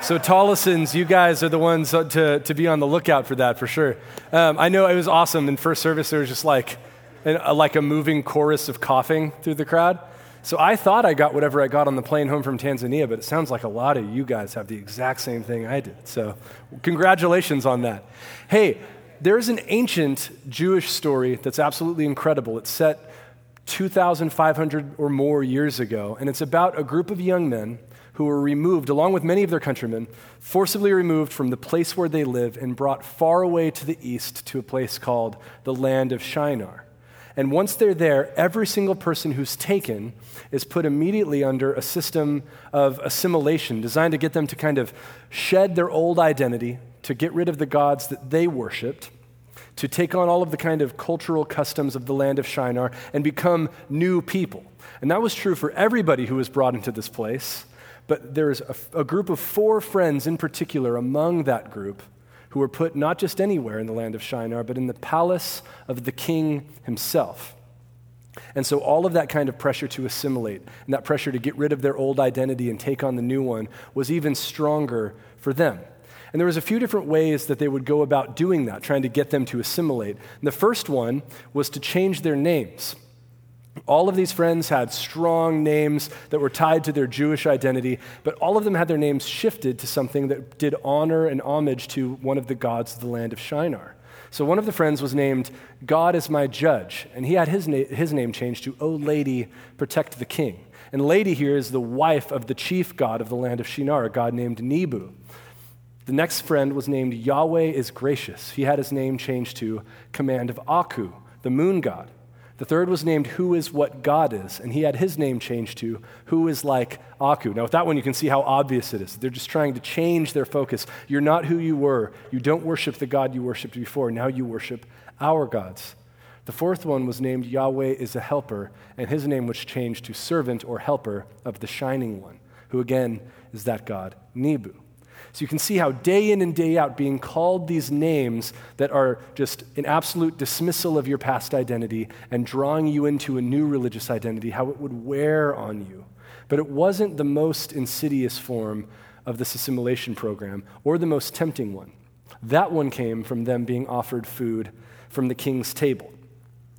So, Tollisons, you guys are the ones to, to be on the lookout for that for sure. Um, I know it was awesome. In first service, there was just like, a, like a moving chorus of coughing through the crowd. So I thought I got whatever I got on the plane home from Tanzania, but it sounds like a lot of you guys have the exact same thing I did. So, congratulations on that. Hey, there's an ancient Jewish story that's absolutely incredible. It's set 2,500 or more years ago, and it's about a group of young men who were removed, along with many of their countrymen, forcibly removed from the place where they live and brought far away to the east to a place called the land of Shinar. And once they're there, every single person who's taken is put immediately under a system of assimilation designed to get them to kind of shed their old identity, to get rid of the gods that they worshiped, to take on all of the kind of cultural customs of the land of Shinar and become new people. And that was true for everybody who was brought into this place. But there's a, a group of four friends in particular among that group who were put not just anywhere in the land of Shinar, but in the palace of the king himself. And so, all of that kind of pressure to assimilate and that pressure to get rid of their old identity and take on the new one was even stronger for them. And there was a few different ways that they would go about doing that, trying to get them to assimilate. And the first one was to change their names. All of these friends had strong names that were tied to their Jewish identity, but all of them had their names shifted to something that did honor and homage to one of the gods of the land of Shinar. So one of the friends was named God is my judge, and he had his, na- his name changed to O Lady, protect the king. And Lady here is the wife of the chief god of the land of Shinar, a god named Nebu. The next friend was named Yahweh is gracious. He had his name changed to Command of Aku, the moon god. The third was named Who is What God Is, and he had his name changed to Who is Like Aku. Now, with that one, you can see how obvious it is. They're just trying to change their focus. You're not who you were. You don't worship the God you worshiped before. Now you worship our gods. The fourth one was named Yahweh is a helper, and his name was changed to servant or helper of the shining one, who again is that God, Nebu. So you can see how day in and day out, being called these names that are just an absolute dismissal of your past identity and drawing you into a new religious identity, how it would wear on you. But it wasn't the most insidious form of this assimilation program or the most tempting one. That one came from them being offered food from the king's table.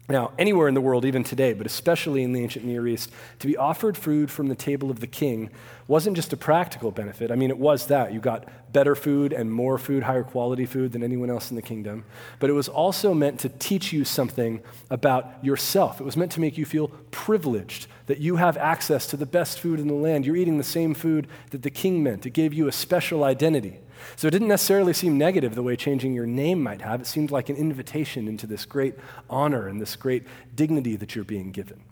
Now, anywhere in the world, even today, but especially in the ancient Near East, to be offered food from the table of the king wasn't just a practical benefit. I mean, it was that. You got better food and more food, higher quality food than anyone else in the kingdom. But it was also meant to teach you something about yourself. It was meant to make you feel privileged that you have access to the best food in the land. You're eating the same food that the king meant. It gave you a special identity. So it didn't necessarily seem negative the way changing your name might have. It seemed like an invitation into this great honor and this great dignity that you're being given.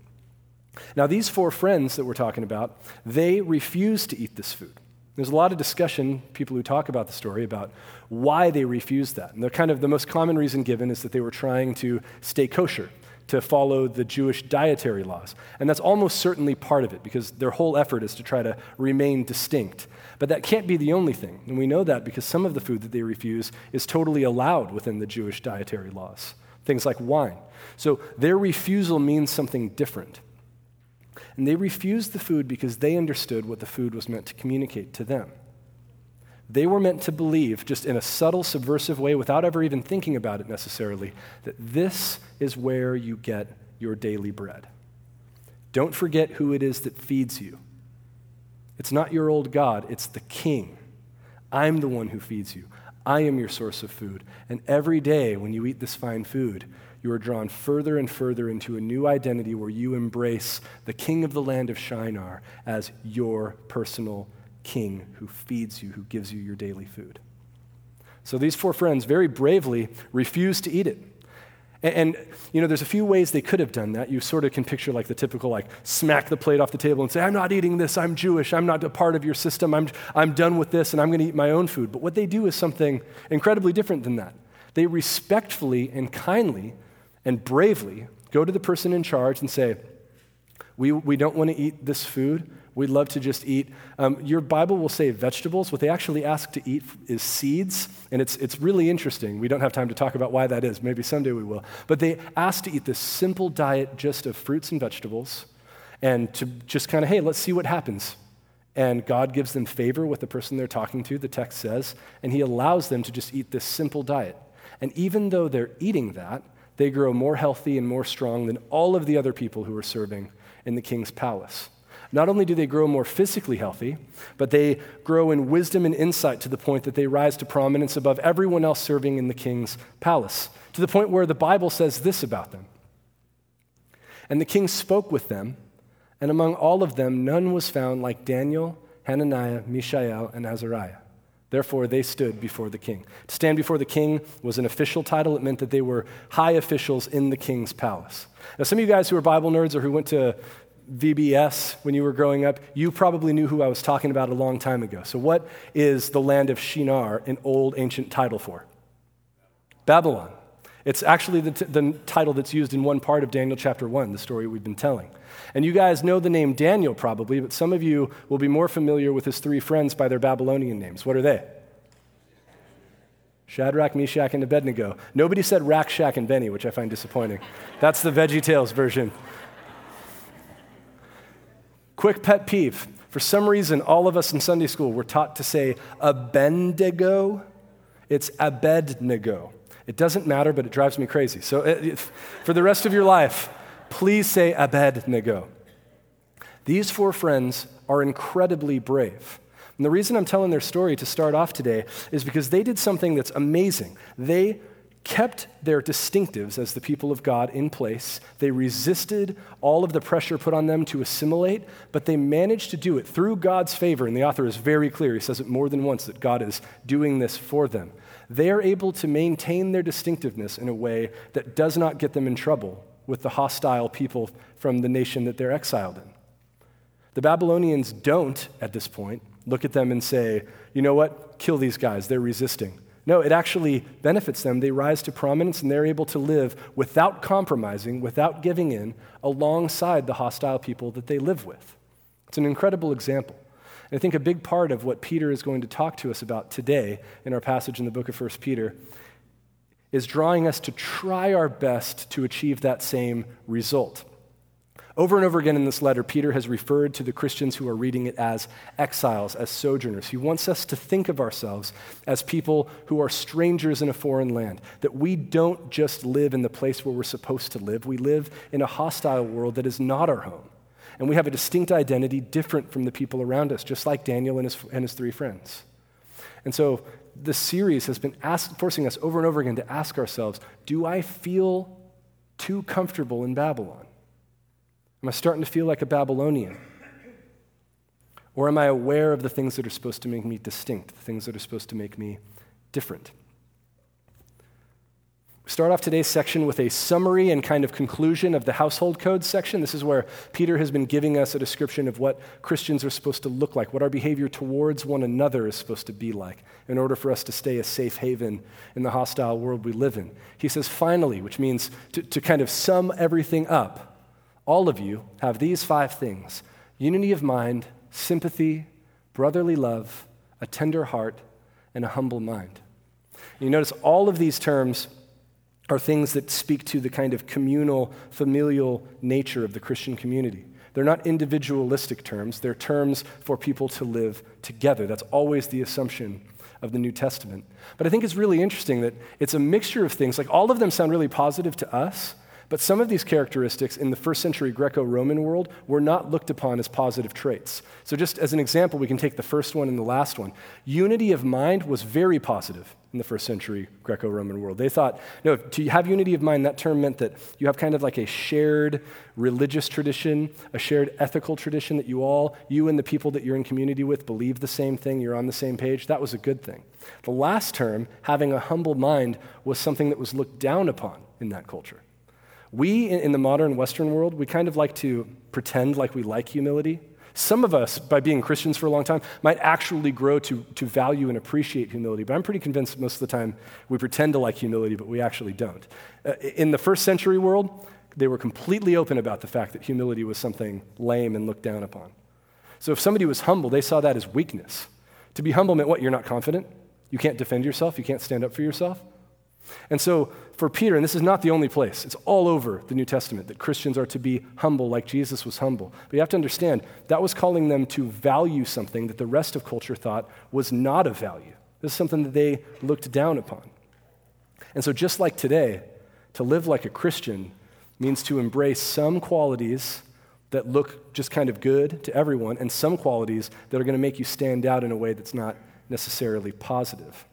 Now, these four friends that we're talking about, they refused to eat this food. There's a lot of discussion, people who talk about the story, about why they refused that. And the kind of the most common reason given is that they were trying to stay kosher, to follow the Jewish dietary laws. And that's almost certainly part of it, because their whole effort is to try to remain distinct. But that can't be the only thing. And we know that because some of the food that they refuse is totally allowed within the Jewish dietary laws, things like wine. So their refusal means something different. And they refused the food because they understood what the food was meant to communicate to them. They were meant to believe, just in a subtle, subversive way, without ever even thinking about it necessarily, that this is where you get your daily bread. Don't forget who it is that feeds you. It's not your old God, it's the king. I'm the one who feeds you. I am your source of food. And every day when you eat this fine food, you are drawn further and further into a new identity where you embrace the king of the land of Shinar as your personal king who feeds you, who gives you your daily food. So these four friends very bravely refuse to eat it. And, and, you know, there's a few ways they could have done that. You sort of can picture like the typical, like, smack the plate off the table and say, I'm not eating this, I'm Jewish, I'm not a part of your system, I'm, I'm done with this, and I'm going to eat my own food. But what they do is something incredibly different than that. They respectfully and kindly and bravely go to the person in charge and say, We, we don't want to eat this food. We'd love to just eat. Um, your Bible will say vegetables. What they actually ask to eat is seeds, and it's, it's really interesting. We don't have time to talk about why that is. Maybe someday we will. But they ask to eat this simple diet just of fruits and vegetables, and to just kind of, hey, let's see what happens. and God gives them favor with the person they're talking to, the text says, and He allows them to just eat this simple diet. And even though they're eating that, they grow more healthy and more strong than all of the other people who are serving in the king's palace. Not only do they grow more physically healthy, but they grow in wisdom and insight to the point that they rise to prominence above everyone else serving in the king's palace, to the point where the Bible says this about them. And the king spoke with them, and among all of them, none was found like Daniel, Hananiah, Mishael, and Azariah. Therefore, they stood before the king. To stand before the king was an official title. It meant that they were high officials in the king's palace. Now, some of you guys who are Bible nerds or who went to VBS when you were growing up, you probably knew who I was talking about a long time ago. So, what is the land of Shinar an old ancient title for? Babylon. It's actually the, t- the title that's used in one part of Daniel chapter 1, the story we've been telling. And you guys know the name Daniel probably, but some of you will be more familiar with his three friends by their Babylonian names. What are they? Shadrach, Meshach, and Abednego. Nobody said Rack, Shack, and Benny, which I find disappointing. That's the Veggie Tales version. Quick pet peeve. For some reason, all of us in Sunday school were taught to say Abednego. It's Abednego. It doesn't matter, but it drives me crazy. So uh, if, for the rest of your life, please say Abednego. These four friends are incredibly brave. And the reason I'm telling their story to start off today is because they did something that's amazing. They kept their distinctives as the people of God in place. They resisted all of the pressure put on them to assimilate, but they managed to do it through God's favor. And the author is very clear. He says it more than once that God is doing this for them they are able to maintain their distinctiveness in a way that does not get them in trouble with the hostile people from the nation that they're exiled in. The Babylonians don't, at this point, look at them and say, you know what, kill these guys, they're resisting. No, it actually benefits them. They rise to prominence and they're able to live without compromising, without giving in, alongside the hostile people that they live with. It's an incredible example. And I think a big part of what Peter is going to talk to us about today in our passage in the book of 1 Peter is drawing us to try our best to achieve that same result. Over and over again in this letter, Peter has referred to the Christians who are reading it as exiles, as sojourners. He wants us to think of ourselves as people who are strangers in a foreign land, that we don't just live in the place where we're supposed to live, we live in a hostile world that is not our home and we have a distinct identity different from the people around us, just like Daniel and his, and his three friends. And so this series has been ask, forcing us over and over again to ask ourselves do I feel too comfortable in Babylon? Am I starting to feel like a Babylonian? Or am I aware of the things that are supposed to make me distinct, the things that are supposed to make me different? start off today's section with a summary and kind of conclusion of the household code section. This is where Peter has been giving us a description of what Christians are supposed to look like, what our behavior towards one another is supposed to be like, in order for us to stay a safe haven in the hostile world we live in. He says, finally, which means to, to kind of sum everything up, all of you have these five things unity of mind, sympathy, brotherly love, a tender heart, and a humble mind. You notice all of these terms are things that speak to the kind of communal, familial nature of the Christian community. They're not individualistic terms, they're terms for people to live together. That's always the assumption of the New Testament. But I think it's really interesting that it's a mixture of things. Like all of them sound really positive to us, but some of these characteristics in the first century Greco Roman world were not looked upon as positive traits. So, just as an example, we can take the first one and the last one. Unity of mind was very positive in the first century Greco Roman world. They thought, no, to have unity of mind, that term meant that you have kind of like a shared religious tradition, a shared ethical tradition that you all, you and the people that you're in community with, believe the same thing, you're on the same page. That was a good thing. The last term, having a humble mind, was something that was looked down upon in that culture. We, in the modern Western world, we kind of like to pretend like we like humility. Some of us, by being Christians for a long time, might actually grow to, to value and appreciate humility, but I'm pretty convinced most of the time we pretend to like humility, but we actually don't. Uh, in the first century world, they were completely open about the fact that humility was something lame and looked down upon. So if somebody was humble, they saw that as weakness. To be humble meant what? You're not confident? You can't defend yourself? You can't stand up for yourself? And so, for Peter, and this is not the only place, it's all over the New Testament that Christians are to be humble like Jesus was humble. But you have to understand, that was calling them to value something that the rest of culture thought was not of value. This is something that they looked down upon. And so, just like today, to live like a Christian means to embrace some qualities that look just kind of good to everyone and some qualities that are going to make you stand out in a way that's not necessarily positive.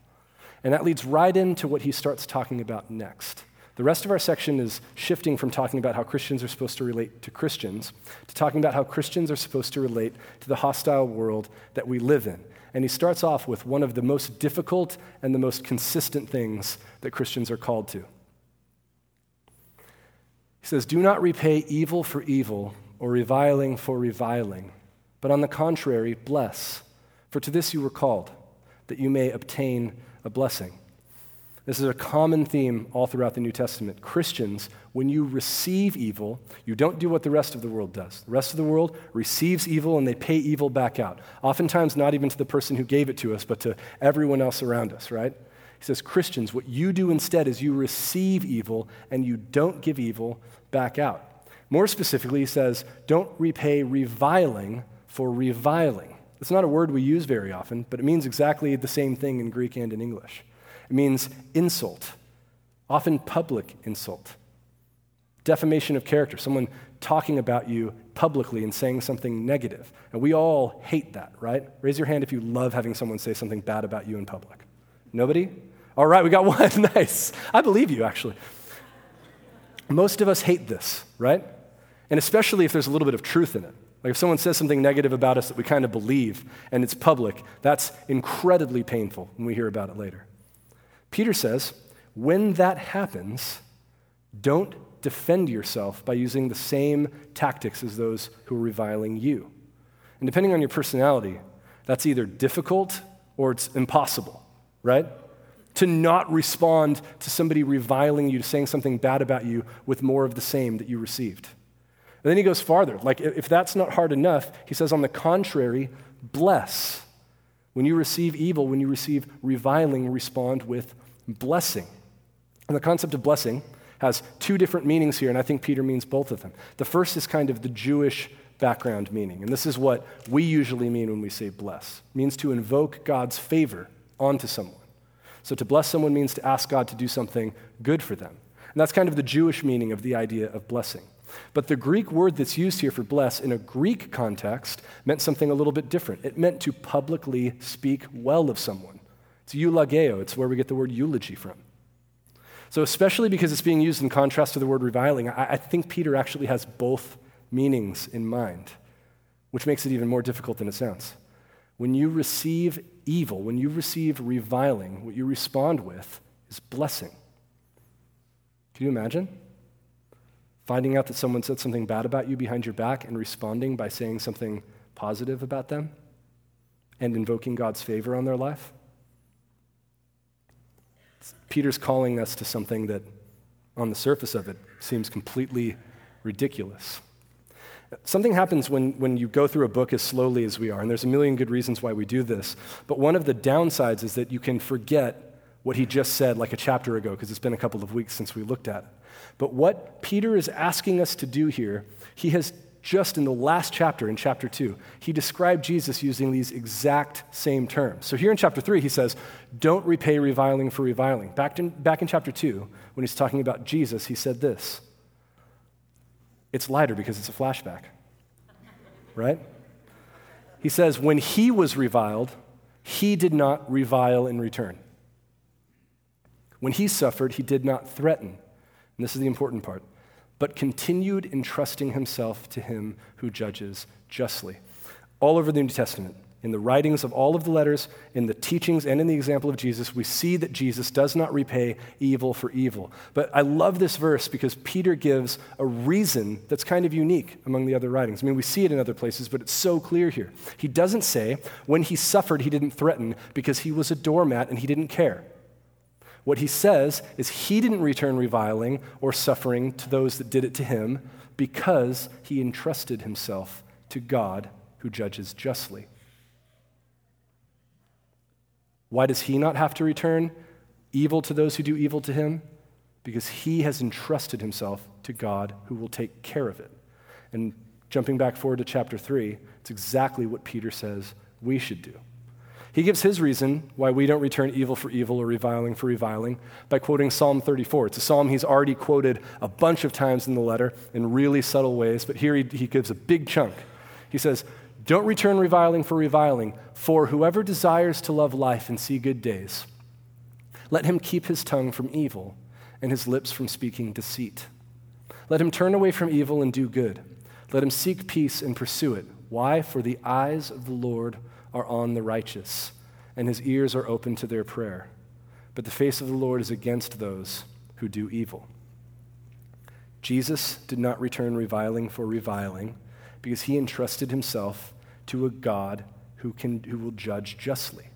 And that leads right into what he starts talking about next. The rest of our section is shifting from talking about how Christians are supposed to relate to Christians to talking about how Christians are supposed to relate to the hostile world that we live in. And he starts off with one of the most difficult and the most consistent things that Christians are called to. He says, Do not repay evil for evil or reviling for reviling, but on the contrary, bless. For to this you were called, that you may obtain a blessing. This is a common theme all throughout the New Testament. Christians, when you receive evil, you don't do what the rest of the world does. The rest of the world receives evil and they pay evil back out. Oftentimes, not even to the person who gave it to us, but to everyone else around us, right? He says, Christians, what you do instead is you receive evil and you don't give evil back out. More specifically, he says, don't repay reviling for reviling. It's not a word we use very often, but it means exactly the same thing in Greek and in English. It means insult, often public insult, defamation of character, someone talking about you publicly and saying something negative. And we all hate that, right? Raise your hand if you love having someone say something bad about you in public. Nobody? All right, we got one. nice. I believe you, actually. Most of us hate this, right? And especially if there's a little bit of truth in it. Like if someone says something negative about us that we kind of believe and it's public, that's incredibly painful when we hear about it later. Peter says, when that happens, don't defend yourself by using the same tactics as those who are reviling you. And depending on your personality, that's either difficult or it's impossible, right? To not respond to somebody reviling you, to saying something bad about you with more of the same that you received. And then he goes farther. Like, if that's not hard enough, he says, on the contrary, bless. When you receive evil, when you receive reviling, respond with blessing. And the concept of blessing has two different meanings here, and I think Peter means both of them. The first is kind of the Jewish background meaning, and this is what we usually mean when we say bless. It means to invoke God's favor onto someone. So to bless someone means to ask God to do something good for them. And that's kind of the Jewish meaning of the idea of blessing. But the Greek word that's used here for bless in a Greek context meant something a little bit different. It meant to publicly speak well of someone. It's eulogeo, it's where we get the word eulogy from. So, especially because it's being used in contrast to the word reviling, I, I think Peter actually has both meanings in mind, which makes it even more difficult than it sounds. When you receive evil, when you receive reviling, what you respond with is blessing. Can you imagine? Finding out that someone said something bad about you behind your back and responding by saying something positive about them and invoking God's favor on their life? Peter's calling us to something that, on the surface of it, seems completely ridiculous. Something happens when, when you go through a book as slowly as we are, and there's a million good reasons why we do this. But one of the downsides is that you can forget what he just said like a chapter ago, because it's been a couple of weeks since we looked at it. But what Peter is asking us to do here, he has just in the last chapter, in chapter 2, he described Jesus using these exact same terms. So here in chapter 3, he says, Don't repay reviling for reviling. Back in, back in chapter 2, when he's talking about Jesus, he said this It's lighter because it's a flashback, right? He says, When he was reviled, he did not revile in return. When he suffered, he did not threaten and this is the important part, but continued entrusting himself to him who judges justly. All over the New Testament, in the writings of all of the letters, in the teachings, and in the example of Jesus, we see that Jesus does not repay evil for evil. But I love this verse because Peter gives a reason that's kind of unique among the other writings. I mean, we see it in other places, but it's so clear here. He doesn't say, when he suffered, he didn't threaten because he was a doormat and he didn't care. What he says is he didn't return reviling or suffering to those that did it to him because he entrusted himself to God who judges justly. Why does he not have to return evil to those who do evil to him, because he has entrusted himself to God who will take care of it. And jumping back forward to chapter 3, it's exactly what Peter says we should do. He gives his reason why we don't return evil for evil or reviling for reviling by quoting Psalm 34. It's a psalm he's already quoted a bunch of times in the letter in really subtle ways, but here he, he gives a big chunk. He says, Don't return reviling for reviling, for whoever desires to love life and see good days, let him keep his tongue from evil and his lips from speaking deceit. Let him turn away from evil and do good. Let him seek peace and pursue it. Why? For the eyes of the Lord are on the righteous, and his ears are open to their prayer. But the face of the Lord is against those who do evil. Jesus did not return reviling for reviling because he entrusted himself to a God who, can, who will judge justly.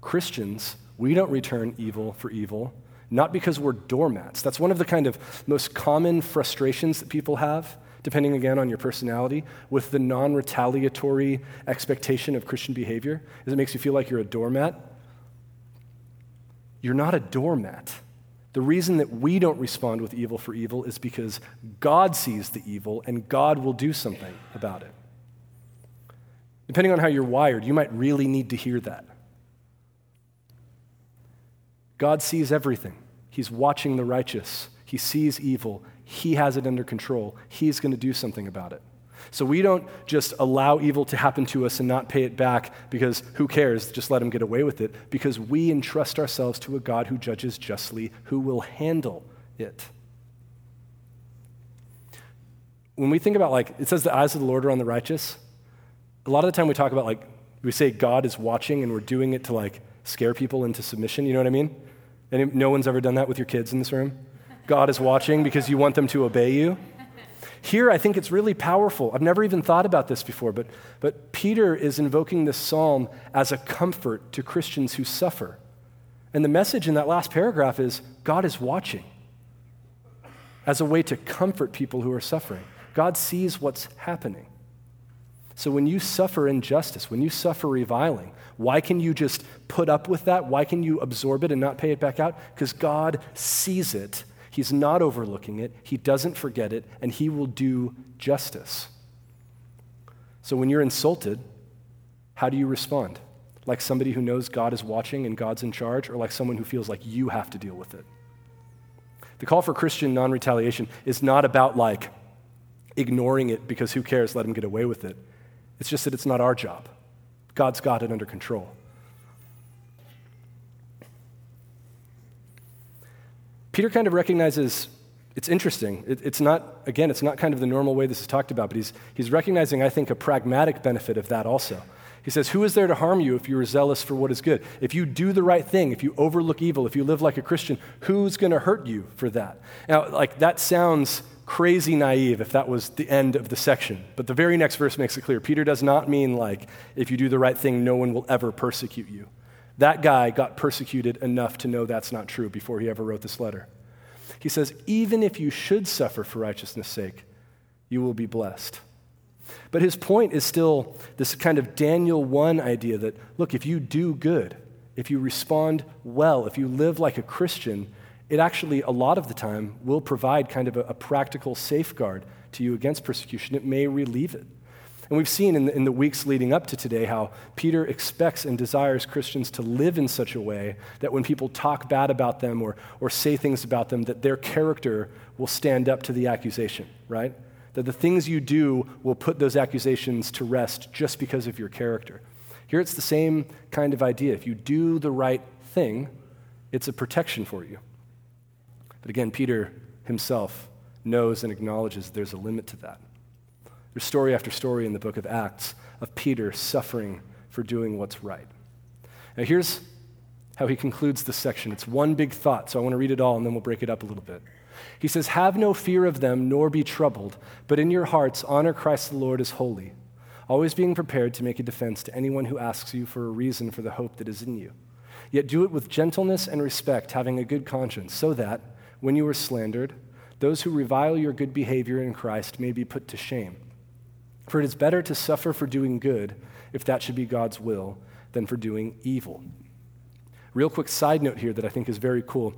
Christians, we don't return evil for evil, not because we're doormats. That's one of the kind of most common frustrations that people have depending again on your personality, with the non retaliatory expectation of Christian behavior, is it makes you feel like you're a doormat. You're not a doormat. The reason that we don't respond with evil for evil is because God sees the evil and God will do something about it. Depending on how you're wired, you might really need to hear that. God sees everything. He's watching the righteous. He sees evil. He has it under control. He's going to do something about it. So we don't just allow evil to happen to us and not pay it back because who cares? Just let him get away with it. Because we entrust ourselves to a God who judges justly, who will handle it. When we think about, like, it says the eyes of the Lord are on the righteous, a lot of the time we talk about, like, we say God is watching and we're doing it to, like, scare people into submission. You know what I mean? And no one's ever done that with your kids in this room? God is watching because you want them to obey you. Here, I think it's really powerful. I've never even thought about this before, but, but Peter is invoking this psalm as a comfort to Christians who suffer. And the message in that last paragraph is God is watching as a way to comfort people who are suffering. God sees what's happening. So when you suffer injustice, when you suffer reviling, why can you just put up with that? Why can you absorb it and not pay it back out? Because God sees it He's not overlooking it, He doesn't forget it, and He will do justice. So when you're insulted, how do you respond? Like somebody who knows God is watching and God's in charge, or like someone who feels like you have to deal with it? The call for Christian non retaliation is not about like ignoring it because who cares, let him get away with it. It's just that it's not our job. God's got it under control. Peter kind of recognizes it's interesting. It, it's not, again, it's not kind of the normal way this is talked about, but he's, he's recognizing, I think, a pragmatic benefit of that also. He says, Who is there to harm you if you are zealous for what is good? If you do the right thing, if you overlook evil, if you live like a Christian, who's going to hurt you for that? Now, like, that sounds crazy naive if that was the end of the section. But the very next verse makes it clear. Peter does not mean, like, if you do the right thing, no one will ever persecute you. That guy got persecuted enough to know that's not true before he ever wrote this letter. He says, even if you should suffer for righteousness' sake, you will be blessed. But his point is still this kind of Daniel 1 idea that, look, if you do good, if you respond well, if you live like a Christian, it actually, a lot of the time, will provide kind of a, a practical safeguard to you against persecution. It may relieve it. And we've seen in the, in the weeks leading up to today how Peter expects and desires Christians to live in such a way that when people talk bad about them or, or say things about them, that their character will stand up to the accusation, right? That the things you do will put those accusations to rest just because of your character. Here it's the same kind of idea. If you do the right thing, it's a protection for you. But again, Peter himself knows and acknowledges there's a limit to that. There's story after story in the book of Acts of Peter suffering for doing what's right. Now, here's how he concludes this section. It's one big thought, so I want to read it all and then we'll break it up a little bit. He says, Have no fear of them, nor be troubled, but in your hearts honor Christ the Lord as holy, always being prepared to make a defense to anyone who asks you for a reason for the hope that is in you. Yet do it with gentleness and respect, having a good conscience, so that, when you are slandered, those who revile your good behavior in Christ may be put to shame. For it is better to suffer for doing good, if that should be God's will, than for doing evil. Real quick side note here that I think is very cool.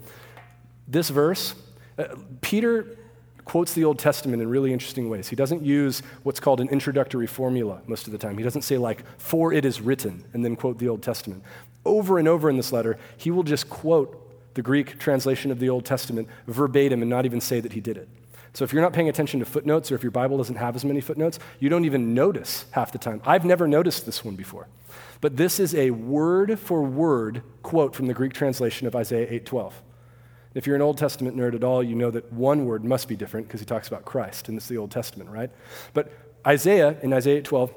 This verse, uh, Peter quotes the Old Testament in really interesting ways. He doesn't use what's called an introductory formula most of the time. He doesn't say, like, for it is written, and then quote the Old Testament. Over and over in this letter, he will just quote the Greek translation of the Old Testament verbatim and not even say that he did it. So if you're not paying attention to footnotes or if your Bible doesn't have as many footnotes, you don't even notice half the time. I've never noticed this one before. But this is a word for word quote from the Greek translation of Isaiah 8:12. If you're an Old Testament nerd at all, you know that one word must be different because he talks about Christ, and it's the Old Testament, right? But Isaiah, in Isaiah 12,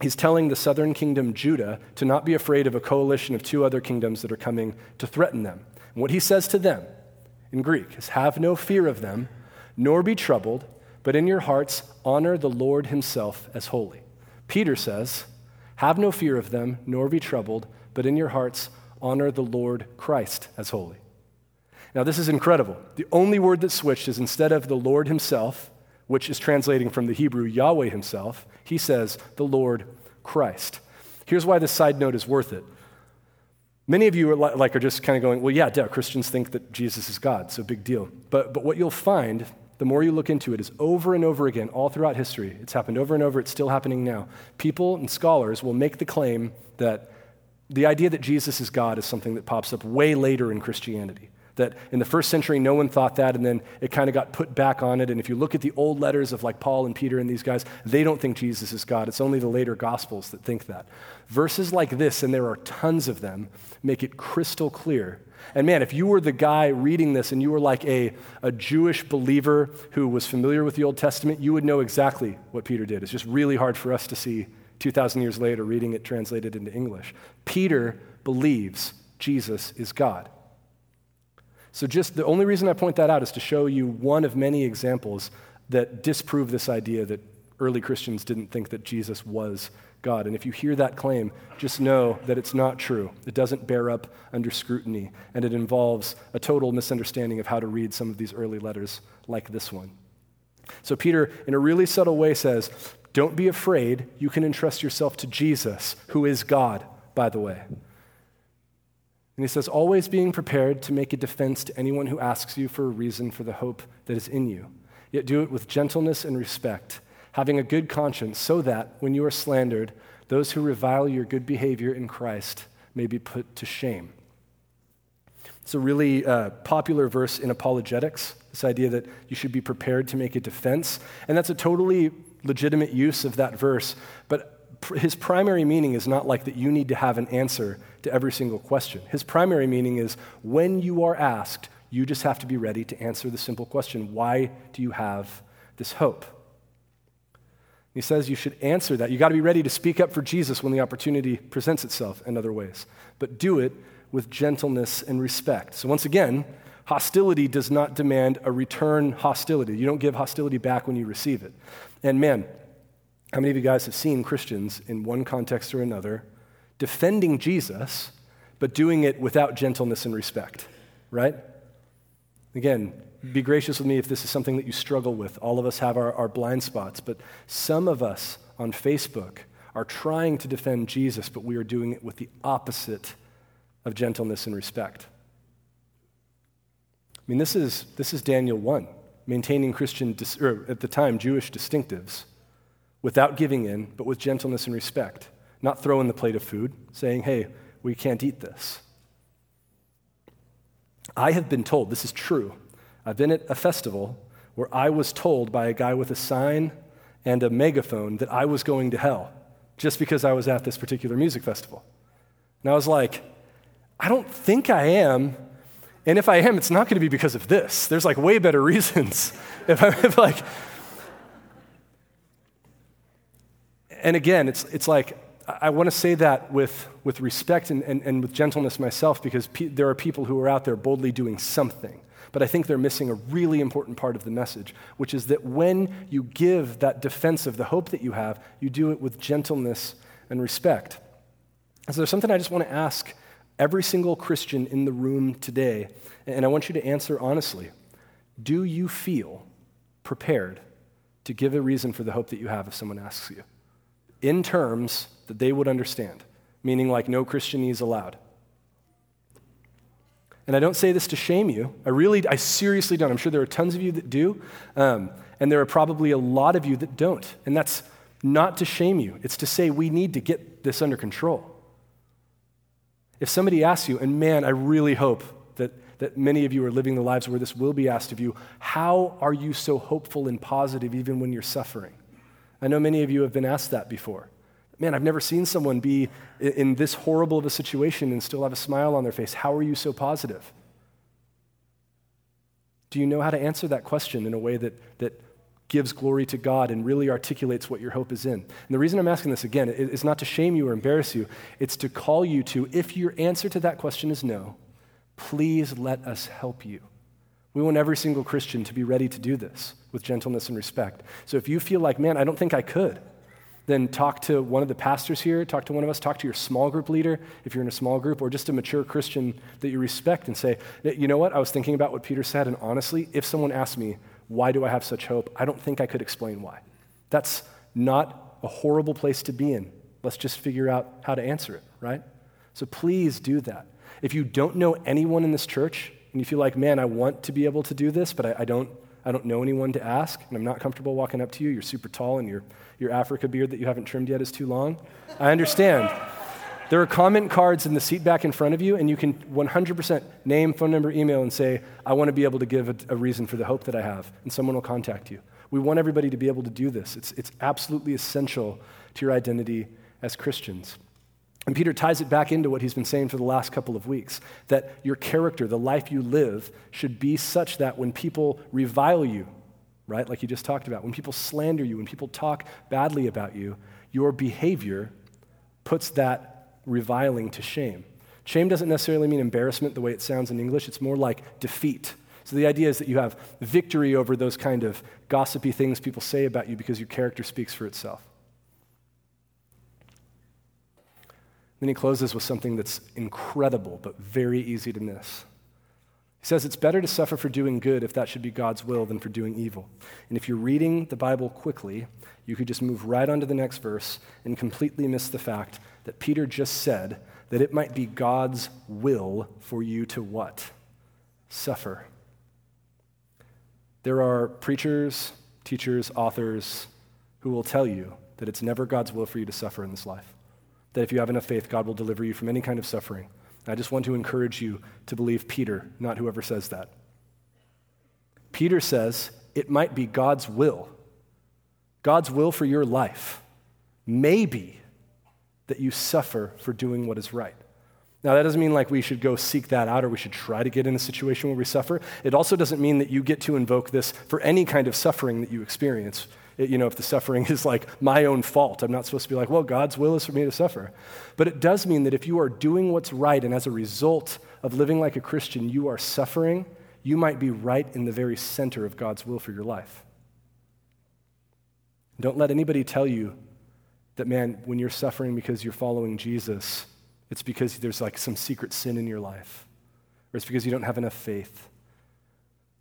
he's telling the southern kingdom, Judah, to not be afraid of a coalition of two other kingdoms that are coming to threaten them. And what he says to them in Greek is, Have no fear of them, nor be troubled, but in your hearts honor the Lord himself as holy. Peter says, Have no fear of them, nor be troubled, but in your hearts honor the Lord Christ as holy. Now, this is incredible. The only word that switched is instead of the Lord himself, which is translating from the Hebrew Yahweh himself, he says the Lord Christ. Here's why this side note is worth it. Many of you are like are just kind of going, well, yeah, duh, Christians think that Jesus is God, so big deal. But, but what you'll find, the more you look into it, is over and over again, all throughout history, it's happened over and over, it's still happening now. People and scholars will make the claim that the idea that Jesus is God is something that pops up way later in Christianity. That in the first century no one thought that and then it kind of got put back on it. And if you look at the old letters of like paul and peter and these guys they don't think jesus is god. It's only the later gospels that think that. Verses like this and there are tons of them make it crystal clear and man if you were the guy reading this and you were like a, a jewish believer who was familiar with the old testament you would know exactly what peter did. It's just really hard for us to see 2000 years later reading it translated into english. Peter believes jesus is god. So, just the only reason I point that out is to show you one of many examples that disprove this idea that early Christians didn't think that Jesus was God. And if you hear that claim, just know that it's not true. It doesn't bear up under scrutiny, and it involves a total misunderstanding of how to read some of these early letters like this one. So, Peter, in a really subtle way, says, Don't be afraid. You can entrust yourself to Jesus, who is God, by the way. And he says, always being prepared to make a defense to anyone who asks you for a reason for the hope that is in you. Yet do it with gentleness and respect, having a good conscience, so that, when you are slandered, those who revile your good behavior in Christ may be put to shame. It's a really uh, popular verse in apologetics, this idea that you should be prepared to make a defense. And that's a totally legitimate use of that verse. But his primary meaning is not like that you need to have an answer to every single question. His primary meaning is when you are asked, you just have to be ready to answer the simple question why do you have this hope? He says you should answer that. You got to be ready to speak up for Jesus when the opportunity presents itself in other ways, but do it with gentleness and respect. So, once again, hostility does not demand a return hostility. You don't give hostility back when you receive it. And man, how many of you guys have seen Christians in one context or another defending Jesus, but doing it without gentleness and respect, right? Again, be gracious with me if this is something that you struggle with. All of us have our, our blind spots, but some of us on Facebook are trying to defend Jesus, but we are doing it with the opposite of gentleness and respect. I mean, this is, this is Daniel 1, maintaining Christian, or at the time, Jewish distinctives without giving in, but with gentleness and respect. Not throwing the plate of food, saying, hey, we can't eat this. I have been told, this is true. I've been at a festival where I was told by a guy with a sign and a megaphone that I was going to hell just because I was at this particular music festival. And I was like, I don't think I am. And if I am, it's not going to be because of this. There's like way better reasons. if I'm if like, and again, it's, it's like, I want to say that with, with respect and, and, and with gentleness myself because pe- there are people who are out there boldly doing something. But I think they're missing a really important part of the message, which is that when you give that defense of the hope that you have, you do it with gentleness and respect. So there's something I just want to ask every single Christian in the room today, and I want you to answer honestly. Do you feel prepared to give a reason for the hope that you have if someone asks you? in terms that they would understand, meaning like no Christianese allowed. And I don't say this to shame you. I really, I seriously don't. I'm sure there are tons of you that do. Um, and there are probably a lot of you that don't. And that's not to shame you, it's to say we need to get this under control. If somebody asks you, and man, I really hope that, that many of you are living the lives where this will be asked of you, how are you so hopeful and positive even when you're suffering? I know many of you have been asked that before. Man, I've never seen someone be in this horrible of a situation and still have a smile on their face. How are you so positive? Do you know how to answer that question in a way that, that gives glory to God and really articulates what your hope is in? And the reason I'm asking this again is not to shame you or embarrass you, it's to call you to, if your answer to that question is no, please let us help you. We want every single Christian to be ready to do this with gentleness and respect. So if you feel like, man, I don't think I could, then talk to one of the pastors here, talk to one of us, talk to your small group leader if you're in a small group, or just a mature Christian that you respect and say, you know what, I was thinking about what Peter said, and honestly, if someone asked me, why do I have such hope? I don't think I could explain why. That's not a horrible place to be in. Let's just figure out how to answer it, right? So please do that. If you don't know anyone in this church and you feel like, man, I want to be able to do this, but I, I don't, I don't know anyone to ask, and I'm not comfortable walking up to you, you're super tall and you're your Africa beard that you haven't trimmed yet is too long. I understand. There are comment cards in the seat back in front of you, and you can 100% name, phone number, email, and say, I want to be able to give a, a, reason for the hope that I have, and someone will contact you. We want everybody to be able to do this. It's, it's absolutely essential to your identity as Christians. And Peter ties it back into what he's been saying for the last couple of weeks that your character, the life you live, should be such that when people revile you, right? Like you just talked about. When people slander you, when people talk badly about you, your behavior puts that reviling to shame. Shame doesn't necessarily mean embarrassment the way it sounds in English, it's more like defeat. So the idea is that you have victory over those kind of gossipy things people say about you because your character speaks for itself. Then he closes with something that's incredible but very easy to miss. He says it's better to suffer for doing good if that should be God's will than for doing evil. And if you're reading the Bible quickly, you could just move right on to the next verse and completely miss the fact that Peter just said that it might be God's will for you to what? Suffer. There are preachers, teachers, authors who will tell you that it's never God's will for you to suffer in this life. That if you have enough faith, God will deliver you from any kind of suffering. I just want to encourage you to believe Peter, not whoever says that. Peter says it might be God's will, God's will for your life, maybe that you suffer for doing what is right. Now, that doesn't mean like we should go seek that out or we should try to get in a situation where we suffer. It also doesn't mean that you get to invoke this for any kind of suffering that you experience you know, if the suffering is like my own fault, I'm not supposed to be like, well, God's will is for me to suffer. But it does mean that if you are doing what's right and as a result of living like a Christian, you are suffering, you might be right in the very center of God's will for your life. Don't let anybody tell you that, man, when you're suffering because you're following Jesus, it's because there's like some secret sin in your life, or it's because you don't have enough faith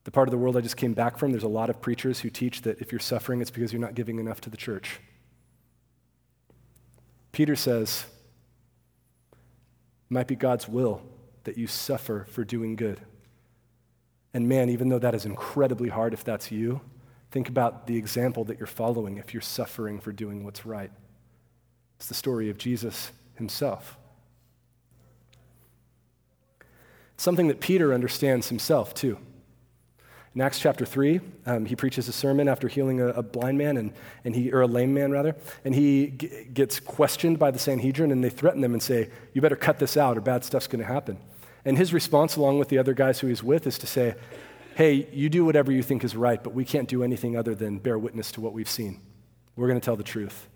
the part of the world I just came back from, there's a lot of preachers who teach that if you're suffering, it's because you're not giving enough to the church. Peter says, it might be God's will that you suffer for doing good. And man, even though that is incredibly hard if that's you, think about the example that you're following if you're suffering for doing what's right. It's the story of Jesus himself. It's something that Peter understands himself, too. In Acts chapter 3, um, he preaches a sermon after healing a, a, blind man, and, and he, or a lame man, rather, and he g- gets questioned by the Sanhedrin, and they threaten him and say, You better cut this out, or bad stuff's going to happen. And his response, along with the other guys who he's with, is to say, Hey, you do whatever you think is right, but we can't do anything other than bear witness to what we've seen. We're going to tell the truth.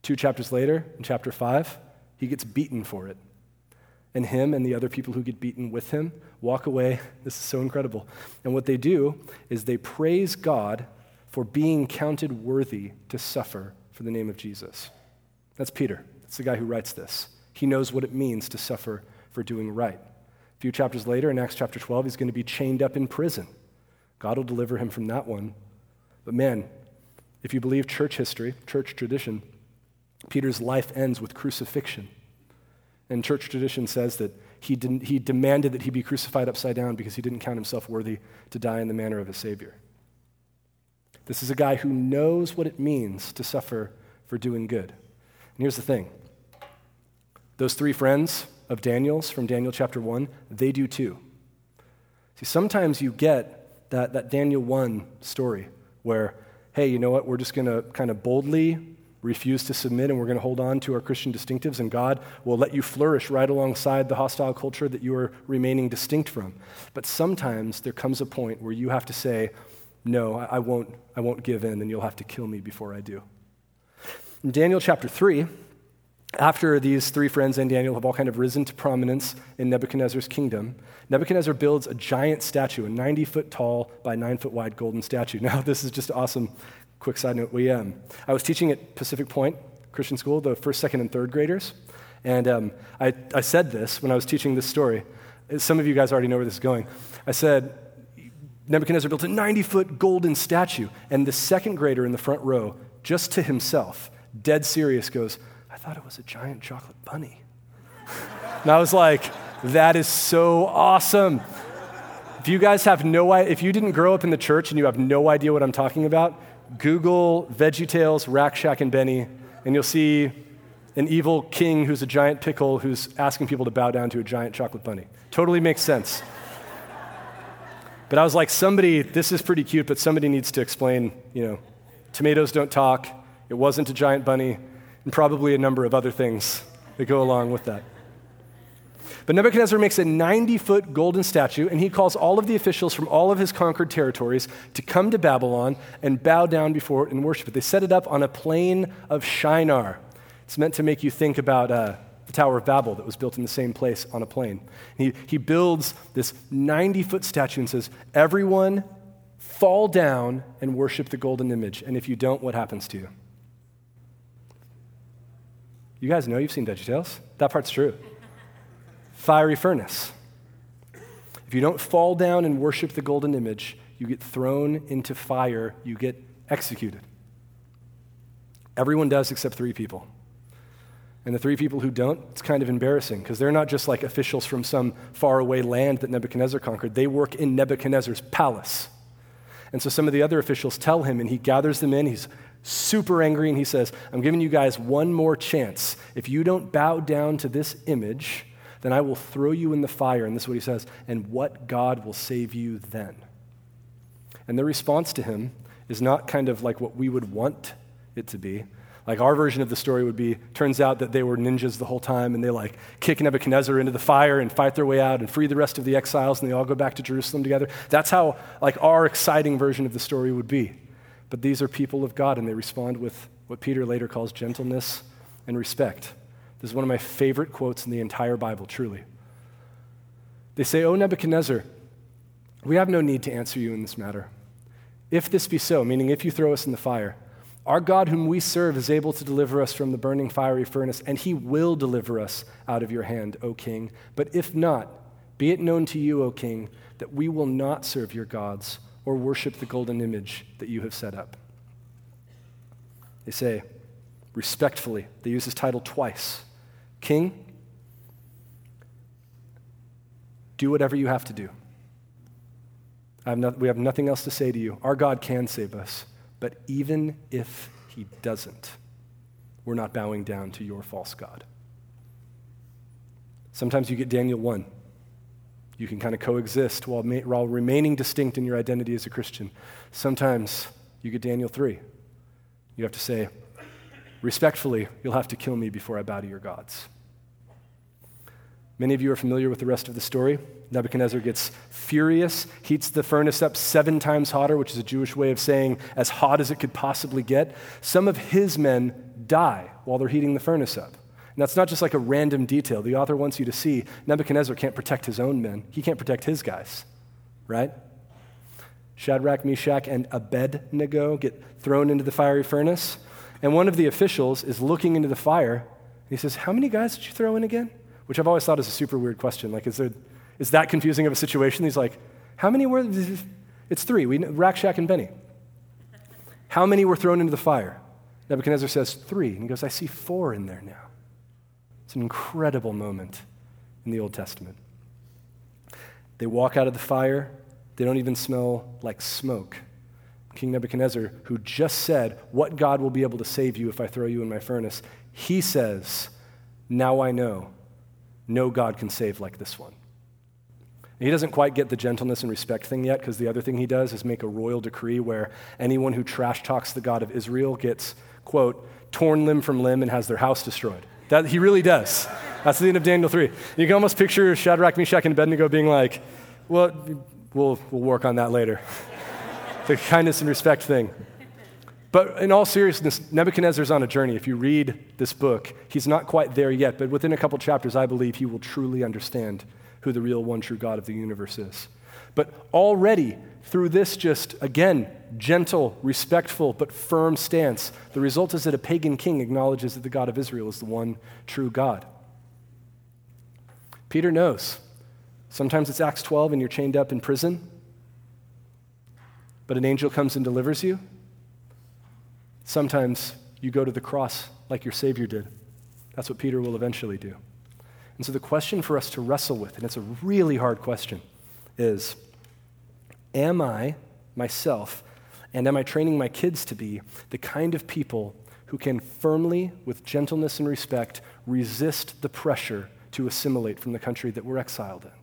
Two chapters later, in chapter 5, he gets beaten for it and him and the other people who get beaten with him walk away. This is so incredible. And what they do is they praise God for being counted worthy to suffer for the name of Jesus. That's Peter. That's the guy who writes this. He knows what it means to suffer for doing right. A few chapters later, in Acts chapter 12, he's going to be chained up in prison. God will deliver him from that one. But man, if you believe church history, church tradition, Peter's life ends with crucifixion. And church tradition says that he, he demanded that he be crucified upside down because he didn't count himself worthy to die in the manner of a Savior. This is a guy who knows what it means to suffer for doing good. And here's the thing those three friends of Daniel's from Daniel chapter 1, they do too. See, sometimes you get that, that Daniel 1 story where, hey, you know what, we're just going to kind of boldly refuse to submit and we're going to hold on to our Christian distinctives, and God will let you flourish right alongside the hostile culture that you are remaining distinct from. But sometimes there comes a point where you have to say, no, I won't, I won't give in, and you'll have to kill me before I do. In Daniel chapter 3, after these three friends and Daniel have all kind of risen to prominence in Nebuchadnezzar's kingdom, Nebuchadnezzar builds a giant statue, a 90 foot tall by 9 foot wide golden statue. Now, this is just awesome. Quick side note we, um, I was teaching at Pacific Point Christian School, the first, second, and third graders. And um, I, I said this when I was teaching this story. Some of you guys already know where this is going. I said, Nebuchadnezzar built a 90 foot golden statue, and the second grader in the front row, just to himself, dead serious, goes, I thought it was a giant chocolate bunny. and I was like, that is so awesome. If you guys have no if you didn't grow up in the church and you have no idea what I'm talking about, Google VeggieTales, Rack Shack, and Benny, and you'll see an evil king who's a giant pickle who's asking people to bow down to a giant chocolate bunny. Totally makes sense. but I was like, somebody, this is pretty cute, but somebody needs to explain, you know, tomatoes don't talk, it wasn't a giant bunny, and probably a number of other things that go along with that. But Nebuchadnezzar makes a 90 foot golden statue, and he calls all of the officials from all of his conquered territories to come to Babylon and bow down before it and worship it. They set it up on a plain of Shinar. It's meant to make you think about uh, the Tower of Babel that was built in the same place on a plain. He, he builds this 90 foot statue and says, Everyone fall down and worship the golden image. And if you don't, what happens to you? You guys know you've seen VeggieTales. That part's true. Fiery furnace. If you don't fall down and worship the golden image, you get thrown into fire, you get executed. Everyone does except three people. And the three people who don't, it's kind of embarrassing because they're not just like officials from some faraway land that Nebuchadnezzar conquered. They work in Nebuchadnezzar's palace. And so some of the other officials tell him, and he gathers them in. He's super angry, and he says, I'm giving you guys one more chance. If you don't bow down to this image, then I will throw you in the fire. And this is what he says, and what God will save you then? And their response to him is not kind of like what we would want it to be. Like our version of the story would be turns out that they were ninjas the whole time and they like kick Nebuchadnezzar into the fire and fight their way out and free the rest of the exiles and they all go back to Jerusalem together. That's how like our exciting version of the story would be. But these are people of God and they respond with what Peter later calls gentleness and respect. This is one of my favorite quotes in the entire Bible, truly. They say, O Nebuchadnezzar, we have no need to answer you in this matter. If this be so, meaning if you throw us in the fire, our God, whom we serve, is able to deliver us from the burning fiery furnace, and he will deliver us out of your hand, O king. But if not, be it known to you, O king, that we will not serve your gods or worship the golden image that you have set up. They say, respectfully, they use this title twice King, do whatever you have to do. Have no, we have nothing else to say to you. Our God can save us. But even if he doesn't, we're not bowing down to your false God. Sometimes you get Daniel 1. You can kind of coexist while, ma- while remaining distinct in your identity as a Christian. Sometimes you get Daniel 3. You have to say, respectfully, you'll have to kill me before I bow to your gods. Many of you are familiar with the rest of the story. Nebuchadnezzar gets furious, heats the furnace up seven times hotter, which is a Jewish way of saying as hot as it could possibly get. Some of his men die while they're heating the furnace up. And that's not just like a random detail. The author wants you to see Nebuchadnezzar can't protect his own men, he can't protect his guys, right? Shadrach, Meshach, and Abednego get thrown into the fiery furnace. And one of the officials is looking into the fire. He says, How many guys did you throw in again? which I've always thought is a super weird question. Like, is, there, is that confusing of a situation? He's like, how many were, it's three, we, Rack, Shack, and Benny. How many were thrown into the fire? Nebuchadnezzar says, three. And he goes, I see four in there now. It's an incredible moment in the Old Testament. They walk out of the fire, they don't even smell like smoke. King Nebuchadnezzar, who just said, What God will be able to save you if I throw you in my furnace? He says, Now I know. No God can save like this one. He doesn't quite get the gentleness and respect thing yet because the other thing he does is make a royal decree where anyone who trash talks the God of Israel gets, quote, torn limb from limb and has their house destroyed. That he really does. That's the end of Daniel 3. You can almost picture Shadrach, Meshach, and Abednego being like, well, we'll, we'll work on that later. The kindness and respect thing. But in all seriousness, Nebuchadnezzar's on a journey. If you read this book, he's not quite there yet, but within a couple chapters, I believe he will truly understand who the real one true God of the universe is. But already, through this just, again, gentle, respectful, but firm stance, the result is that a pagan king acknowledges that the God of Israel is the one true God. Peter knows. Sometimes it's Acts 12 and you're chained up in prison, but an angel comes and delivers you. Sometimes you go to the cross like your Savior did. That's what Peter will eventually do. And so the question for us to wrestle with, and it's a really hard question, is Am I myself, and am I training my kids to be the kind of people who can firmly, with gentleness and respect, resist the pressure to assimilate from the country that we're exiled in?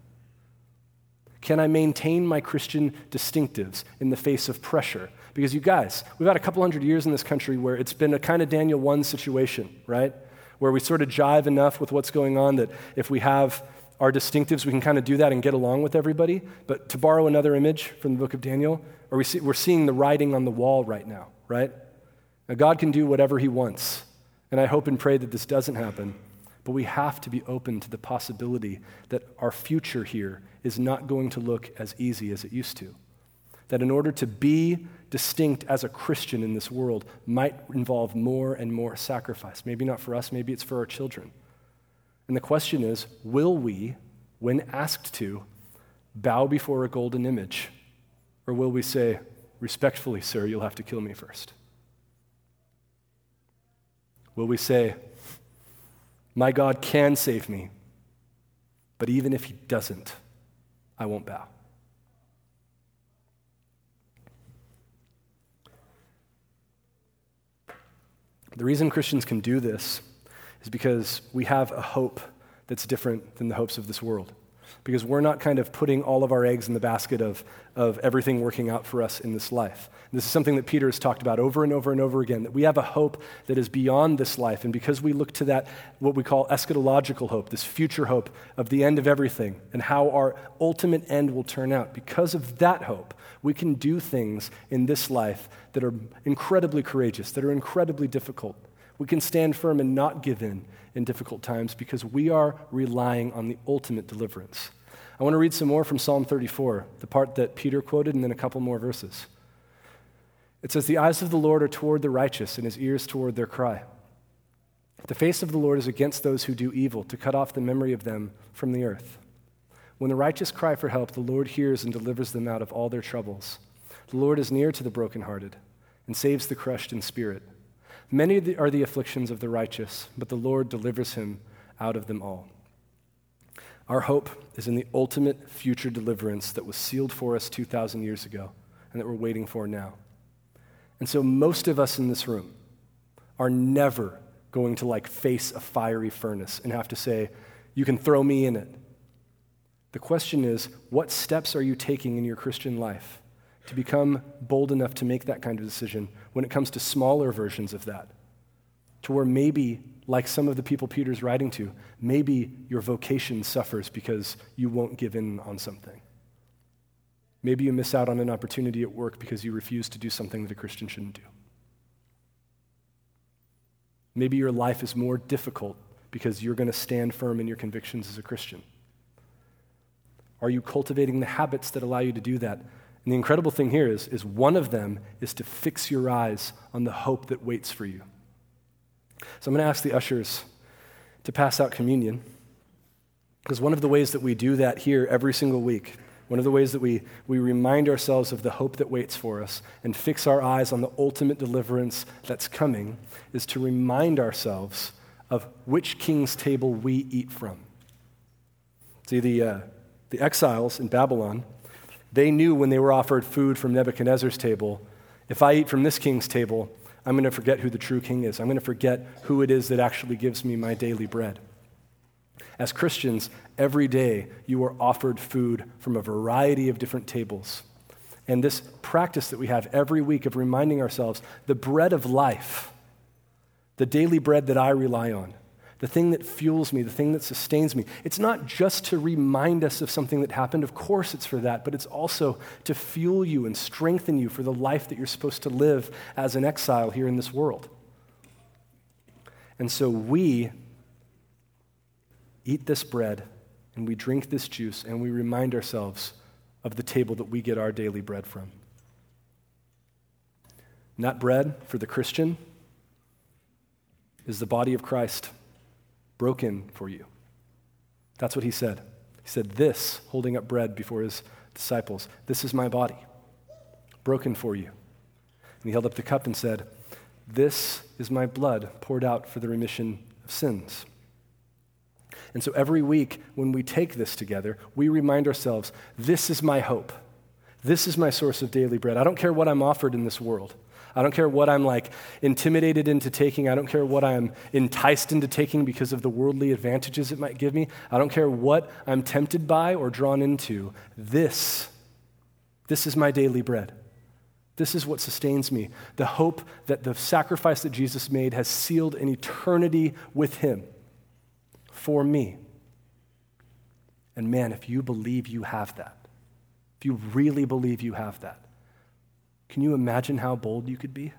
Can I maintain my Christian distinctives in the face of pressure? Because you guys, we've had a couple hundred years in this country where it's been a kind of Daniel 1 situation, right? Where we sort of jive enough with what's going on that if we have our distinctives, we can kind of do that and get along with everybody. But to borrow another image from the book of Daniel, we see, we're seeing the writing on the wall right now, right? Now, God can do whatever He wants. And I hope and pray that this doesn't happen. But we have to be open to the possibility that our future here is not going to look as easy as it used to. That in order to be distinct as a Christian in this world might involve more and more sacrifice. Maybe not for us, maybe it's for our children. And the question is will we, when asked to, bow before a golden image? Or will we say, respectfully, sir, you'll have to kill me first? Will we say, my God can save me, but even if he doesn't, I won't bow? The reason Christians can do this is because we have a hope that's different than the hopes of this world. Because we're not kind of putting all of our eggs in the basket of, of everything working out for us in this life. This is something that Peter has talked about over and over and over again that we have a hope that is beyond this life. And because we look to that, what we call eschatological hope, this future hope of the end of everything and how our ultimate end will turn out, because of that hope, we can do things in this life that are incredibly courageous, that are incredibly difficult. We can stand firm and not give in in difficult times because we are relying on the ultimate deliverance. I want to read some more from Psalm 34, the part that Peter quoted, and then a couple more verses. It says, The eyes of the Lord are toward the righteous, and his ears toward their cry. The face of the Lord is against those who do evil, to cut off the memory of them from the earth. When the righteous cry for help, the Lord hears and delivers them out of all their troubles. The Lord is near to the brokenhearted and saves the crushed in spirit. Many are the afflictions of the righteous, but the Lord delivers him out of them all. Our hope is in the ultimate future deliverance that was sealed for us 2,000 years ago and that we're waiting for now. And so, most of us in this room are never going to like face a fiery furnace and have to say, You can throw me in it. The question is, what steps are you taking in your Christian life to become bold enough to make that kind of decision when it comes to smaller versions of that? To where maybe, like some of the people Peter's writing to, maybe your vocation suffers because you won't give in on something. Maybe you miss out on an opportunity at work because you refuse to do something that a Christian shouldn't do. Maybe your life is more difficult because you're going to stand firm in your convictions as a Christian. Are you cultivating the habits that allow you to do that? And the incredible thing here is, is one of them is to fix your eyes on the hope that waits for you. So I'm going to ask the ushers to pass out communion. Because one of the ways that we do that here every single week, one of the ways that we, we remind ourselves of the hope that waits for us and fix our eyes on the ultimate deliverance that's coming, is to remind ourselves of which king's table we eat from. See, the, uh, the exiles in Babylon, they knew when they were offered food from Nebuchadnezzar's table, if I eat from this king's table, I'm going to forget who the true king is. I'm going to forget who it is that actually gives me my daily bread. As Christians, every day you are offered food from a variety of different tables. And this practice that we have every week of reminding ourselves the bread of life, the daily bread that I rely on, the thing that fuels me, the thing that sustains me. It's not just to remind us of something that happened. Of course, it's for that, but it's also to fuel you and strengthen you for the life that you're supposed to live as an exile here in this world. And so we eat this bread and we drink this juice and we remind ourselves of the table that we get our daily bread from. That bread for the Christian is the body of Christ broken for you. That's what he said. He said, This, holding up bread before his disciples, this is my body, broken for you. And he held up the cup and said, This is my blood poured out for the remission of sins. And so every week when we take this together, we remind ourselves this is my hope. This is my source of daily bread. I don't care what I'm offered in this world. I don't care what I'm like intimidated into taking. I don't care what I'm enticed into taking because of the worldly advantages it might give me. I don't care what I'm tempted by or drawn into. This, this is my daily bread. This is what sustains me. The hope that the sacrifice that Jesus made has sealed an eternity with him for me. And man, if you believe you have that, if you really believe you have that, can you imagine how bold you could be?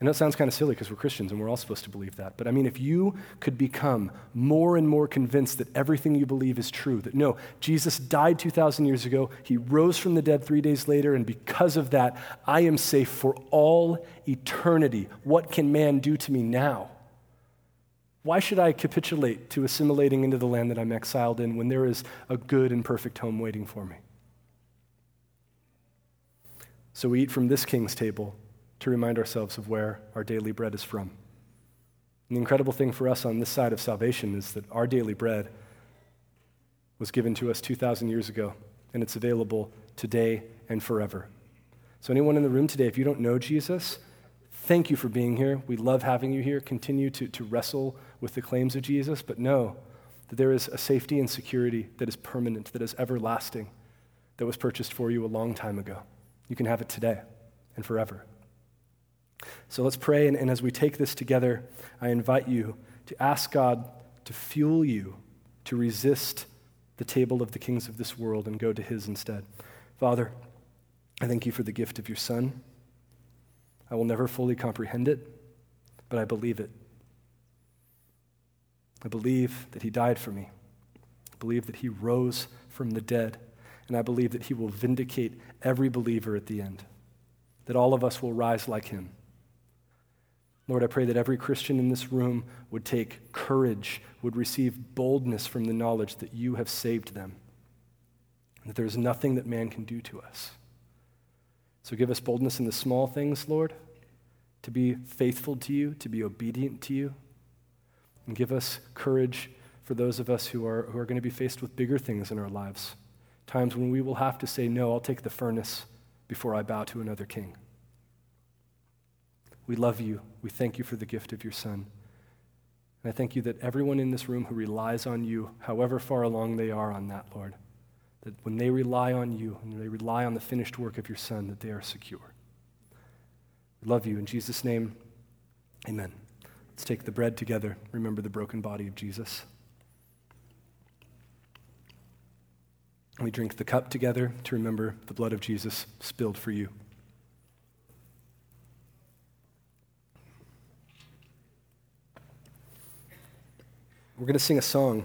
I know it sounds kind of silly because we're Christians and we're all supposed to believe that. But I mean, if you could become more and more convinced that everything you believe is true, that no, Jesus died 2,000 years ago, he rose from the dead three days later, and because of that, I am safe for all eternity. What can man do to me now? Why should I capitulate to assimilating into the land that I'm exiled in when there is a good and perfect home waiting for me? So we eat from this king's table to remind ourselves of where our daily bread is from. And the incredible thing for us on this side of salvation is that our daily bread was given to us 2,000 years ago, and it's available today and forever. So, anyone in the room today, if you don't know Jesus, thank you for being here. We love having you here. Continue to, to wrestle with the claims of Jesus, but know that there is a safety and security that is permanent, that is everlasting, that was purchased for you a long time ago. You can have it today and forever. So let's pray, and, and as we take this together, I invite you to ask God to fuel you to resist the table of the kings of this world and go to His instead. Father, I thank you for the gift of your Son. I will never fully comprehend it, but I believe it. I believe that He died for me. I believe that He rose from the dead and I believe that he will vindicate every believer at the end, that all of us will rise like him. Lord, I pray that every Christian in this room would take courage, would receive boldness from the knowledge that you have saved them, that there is nothing that man can do to us. So give us boldness in the small things, Lord, to be faithful to you, to be obedient to you, and give us courage for those of us who are, who are going to be faced with bigger things in our lives times when we will have to say, No, I'll take the furnace before I bow to another king. We love you. We thank you for the gift of your Son. And I thank you that everyone in this room who relies on you, however far along they are on that, Lord, that when they rely on you and they rely on the finished work of your Son, that they are secure. We love you. In Jesus' name, amen. Let's take the bread together. Remember the broken body of Jesus. We drink the cup together to remember the blood of Jesus spilled for you. We're going to sing a song.